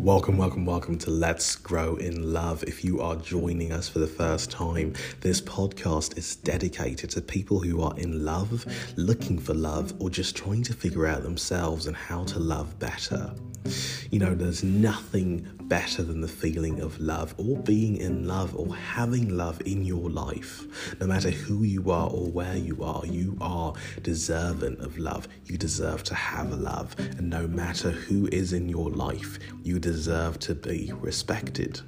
Welcome, welcome, welcome to Let's Grow in Love. If you are joining us for the first time, this podcast is dedicated to people who are in love, looking for love, or just trying to figure out themselves and how to love better. You know, there's nothing better than the feeling of love or being in love or having love in your life. No matter who you are or where you are, you are deserving of love. You deserve to have love. And no matter who is in your life, you deserve to be respected.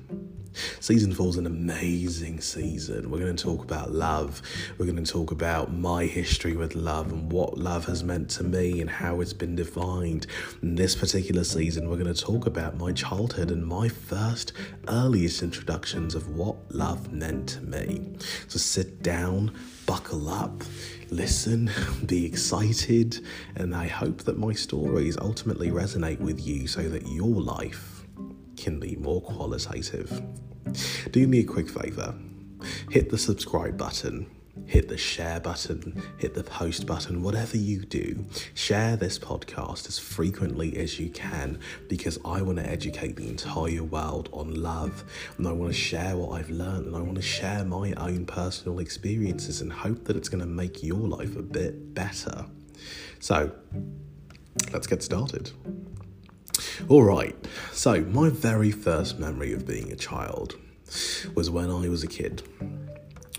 Season four is an amazing season. We're going to talk about love. We're going to talk about my history with love and what love has meant to me and how it's been defined. In this particular season, we're going to talk about my childhood and my first earliest introductions of what love meant to me. So sit down, buckle up listen, be excited, and I hope that my stories ultimately resonate with you so that your life can be more qualitative. Do me a quick favour hit the subscribe button, hit the share button, hit the post button, whatever you do. Share this podcast as frequently as you can because I want to educate the entire world on love and I want to share what I've learned and I want to share my own personal experiences and hope that it's going to make your life a bit better. So, let's get started. All right, so my very first memory of being a child was when I was a kid.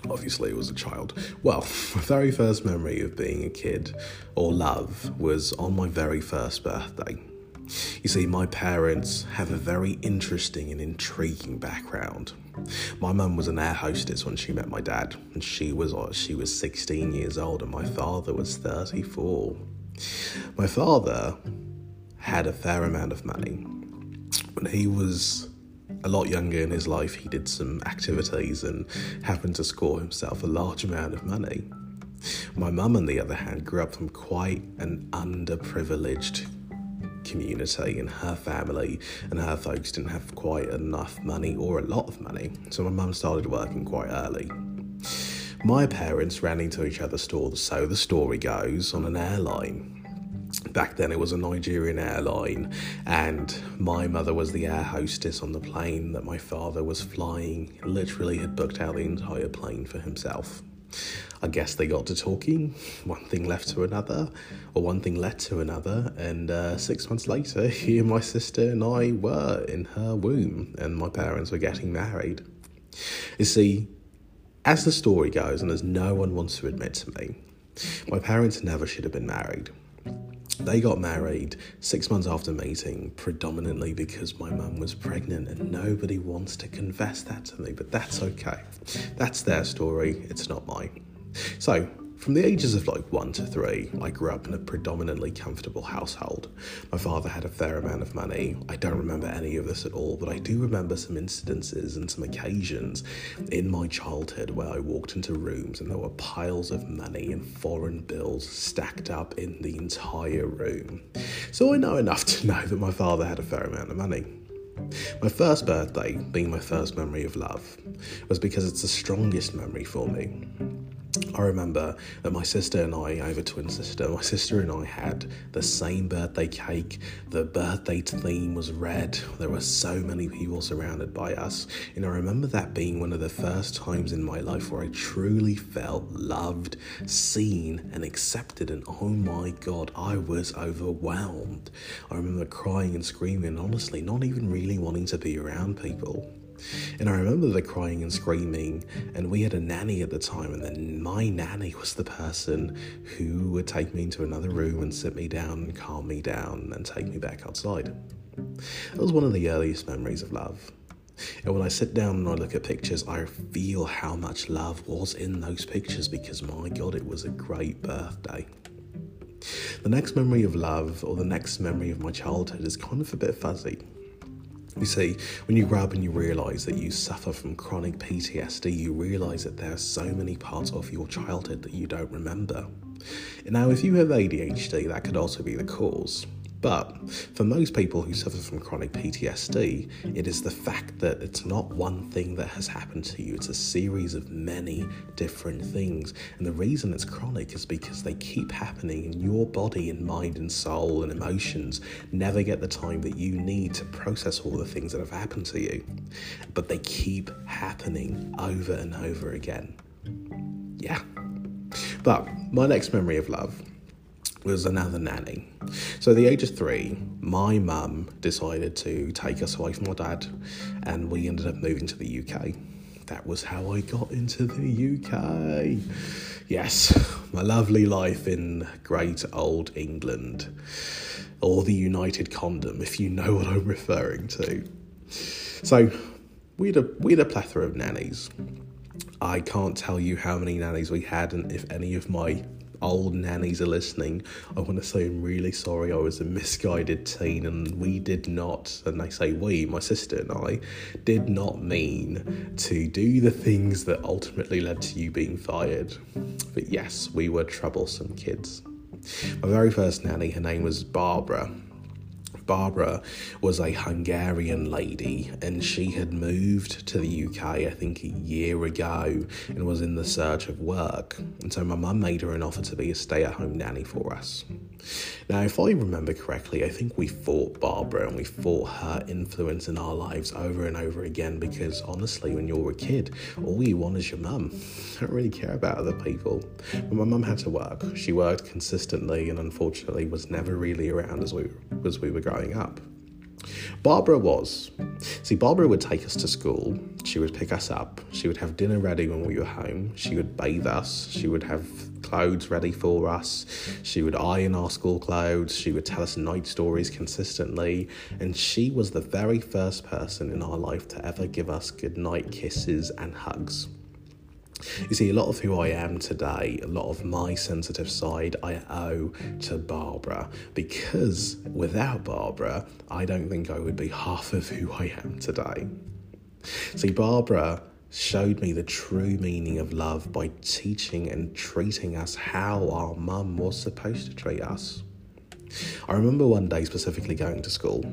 Obviously, it was a child. Well, my very first memory of being a kid or love was on my very first birthday. You see, my parents have a very interesting and intriguing background. My mum was an air hostess when she met my dad, and she was uh, she was 16 years old, and my father was 34. My father had a fair amount of money. When he was a lot younger in his life, he did some activities and happened to score himself a large amount of money. My mum, on the other hand, grew up from quite an underprivileged community, and her family and her folks didn't have quite enough money or a lot of money. So my mum started working quite early. My parents ran into each other's stores, so the story goes, on an airline back then it was a Nigerian airline, and my mother was the air hostess on the plane that my father was flying. Literally, had booked out the entire plane for himself. I guess they got to talking. One thing left to another, or one thing led to another, and uh, six months later, he and my sister and I were in her womb, and my parents were getting married. You see, as the story goes, and as no one wants to admit to me, my parents never should have been married. They got married six months after meeting, predominantly because my mum was pregnant, and nobody wants to confess that to me, but that's okay. That's their story, it's not mine. So, from the ages of like one to three, I grew up in a predominantly comfortable household. My father had a fair amount of money. I don't remember any of this at all, but I do remember some incidences and some occasions in my childhood where I walked into rooms and there were piles of money and foreign bills stacked up in the entire room. So I know enough to know that my father had a fair amount of money. My first birthday, being my first memory of love, was because it's the strongest memory for me. I remember that my sister and I, I have a twin sister, my sister and I had the same birthday cake. The birthday theme was red. There were so many people surrounded by us. And I remember that being one of the first times in my life where I truly felt loved, seen, and accepted. And oh my god, I was overwhelmed. I remember crying and screaming, honestly, not even really wanting to be around people. And I remember the crying and screaming, and we had a nanny at the time, and then my nanny was the person who would take me into another room and sit me down and calm me down and take me back outside. That was one of the earliest memories of love. And when I sit down and I look at pictures, I feel how much love was in those pictures because my god, it was a great birthday. The next memory of love, or the next memory of my childhood, is kind of a bit fuzzy. You see, when you grow up and you realize that you suffer from chronic PTSD, you realize that there are so many parts of your childhood that you don't remember. Now, if you have ADHD, that could also be the cause. But for most people who suffer from chronic PTSD, it is the fact that it's not one thing that has happened to you, it's a series of many different things. And the reason it's chronic is because they keep happening, and your body and mind and soul and emotions never get the time that you need to process all the things that have happened to you. But they keep happening over and over again. Yeah. But my next memory of love was another nanny. So at the age of three, my mum decided to take us away from my dad, and we ended up moving to the UK. That was how I got into the UK. Yes, my lovely life in great old England, or the United Kingdom, if you know what I'm referring to. So we had a we had a plethora of nannies. I can't tell you how many nannies we had, and if any of my old nannies are listening, I want to say I'm really sorry. I was a misguided teen, and we did not, and I say we, my sister and I, did not mean to do the things that ultimately led to you being fired. But yes, we were troublesome kids. My very first nanny, her name was Barbara. Barbara was a Hungarian lady and she had moved to the UK, I think, a year ago and was in the search of work. And so my mum made her an offer to be a stay at home nanny for us. Now, if I remember correctly, I think we fought Barbara and we fought her influence in our lives over and over again because honestly, when you're a kid, all you want is your mum. You don't really care about other people. But my mum had to work. She worked consistently and unfortunately was never really around as we, as we were growing up. Barbara was. See, Barbara would take us to school. She would pick us up. She would have dinner ready when we were home. She would bathe us. She would have clothes ready for us. She would iron our school clothes. She would tell us night stories consistently. And she was the very first person in our life to ever give us goodnight kisses and hugs. You see, a lot of who I am today, a lot of my sensitive side, I owe to Barbara because without Barbara, I don't think I would be half of who I am today. See, Barbara showed me the true meaning of love by teaching and treating us how our mum was supposed to treat us. I remember one day specifically going to school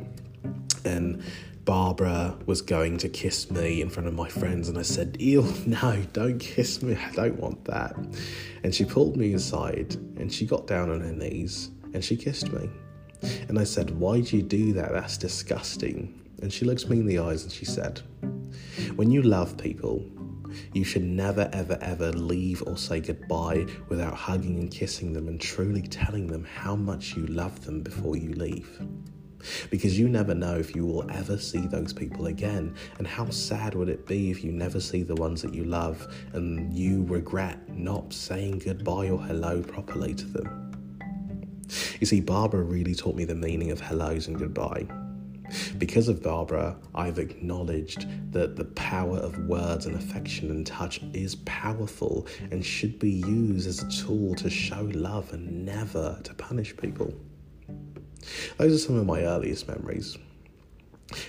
and Barbara was going to kiss me in front of my friends, and I said, Ew, no, don't kiss me, I don't want that. And she pulled me aside and she got down on her knees and she kissed me. And I said, Why'd you do that? That's disgusting. And she looked me in the eyes and she said, When you love people, you should never, ever, ever leave or say goodbye without hugging and kissing them and truly telling them how much you love them before you leave because you never know if you will ever see those people again. And how sad would it be if you never see the ones that you love and you regret not saying goodbye or hello properly to them? You see, Barbara really taught me the meaning of hellos and goodbye. Because of Barbara, I've acknowledged that the power of words and affection and touch is powerful and should be used as a tool to show love and never to punish people. Those are some of my earliest memories.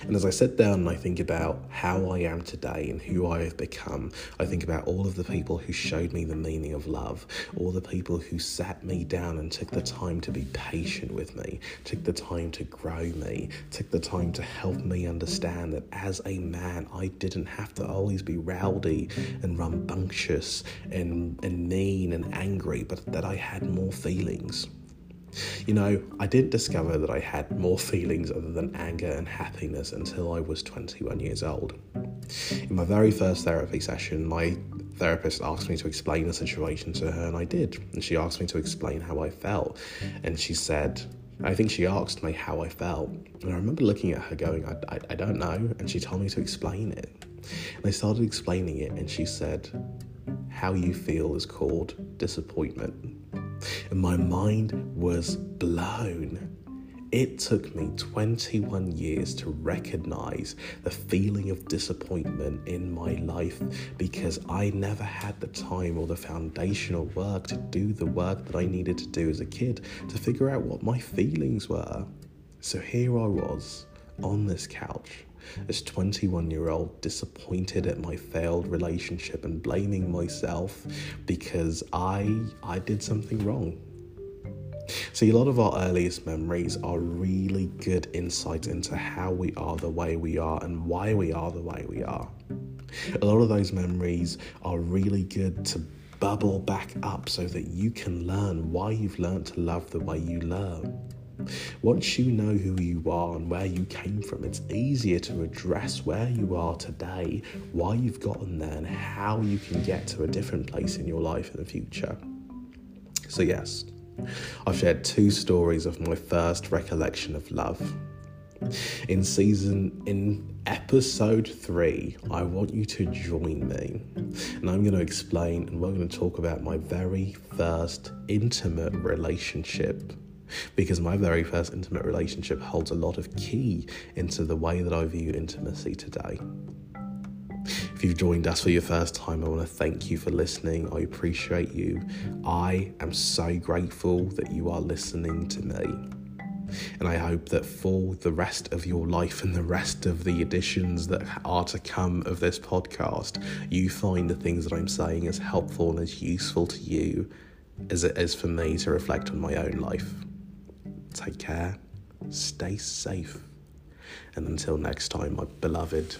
And as I sit down and I think about how I am today and who I have become, I think about all of the people who showed me the meaning of love, all the people who sat me down and took the time to be patient with me, took the time to grow me, took the time to help me understand that as a man, I didn't have to always be rowdy and rambunctious and, and mean and angry, but that I had more feelings. You know, I didn't discover that I had more feelings other than anger and happiness until I was 21 years old. In my very first therapy session, my therapist asked me to explain the situation to her, and I did. And she asked me to explain how I felt. And she said, I think she asked me how I felt. And I remember looking at her going, I, I, I don't know. And she told me to explain it. And I started explaining it, and she said, How you feel is called disappointment and my mind was blown. It took me 21 years to recognize the feeling of disappointment in my life because I never had the time or the foundational work to do the work that I needed to do as a kid to figure out what my feelings were. So here I was on this couch as 21 year old disappointed at my failed relationship and blaming myself because I I did something wrong. See, a lot of our earliest memories are really good insight into how we are the way we are and why we are the way we are. A lot of those memories are really good to bubble back up so that you can learn why you've learned to love the way you learn. Once you know who you are and where you came from, it's easier to address where you are today, why you've gotten there, and how you can get to a different place in your life in the future. So, yes, I've shared two stories of my first recollection of love. In season, in episode three, I want you to join me. And I'm going to explain and we're going to talk about my very first intimate relationship because my very first intimate relationship holds a lot of key into the way that I view intimacy today. If you've joined us for your first time, I want to thank you for listening. I appreciate you. I am so grateful that you are listening to me. And I hope that for the rest of your life and the rest of the editions that are to come of this podcast, you find the things that I'm saying as helpful and as useful to you as it is for me to reflect on my own life. Take care, stay safe, and until next time, my beloved.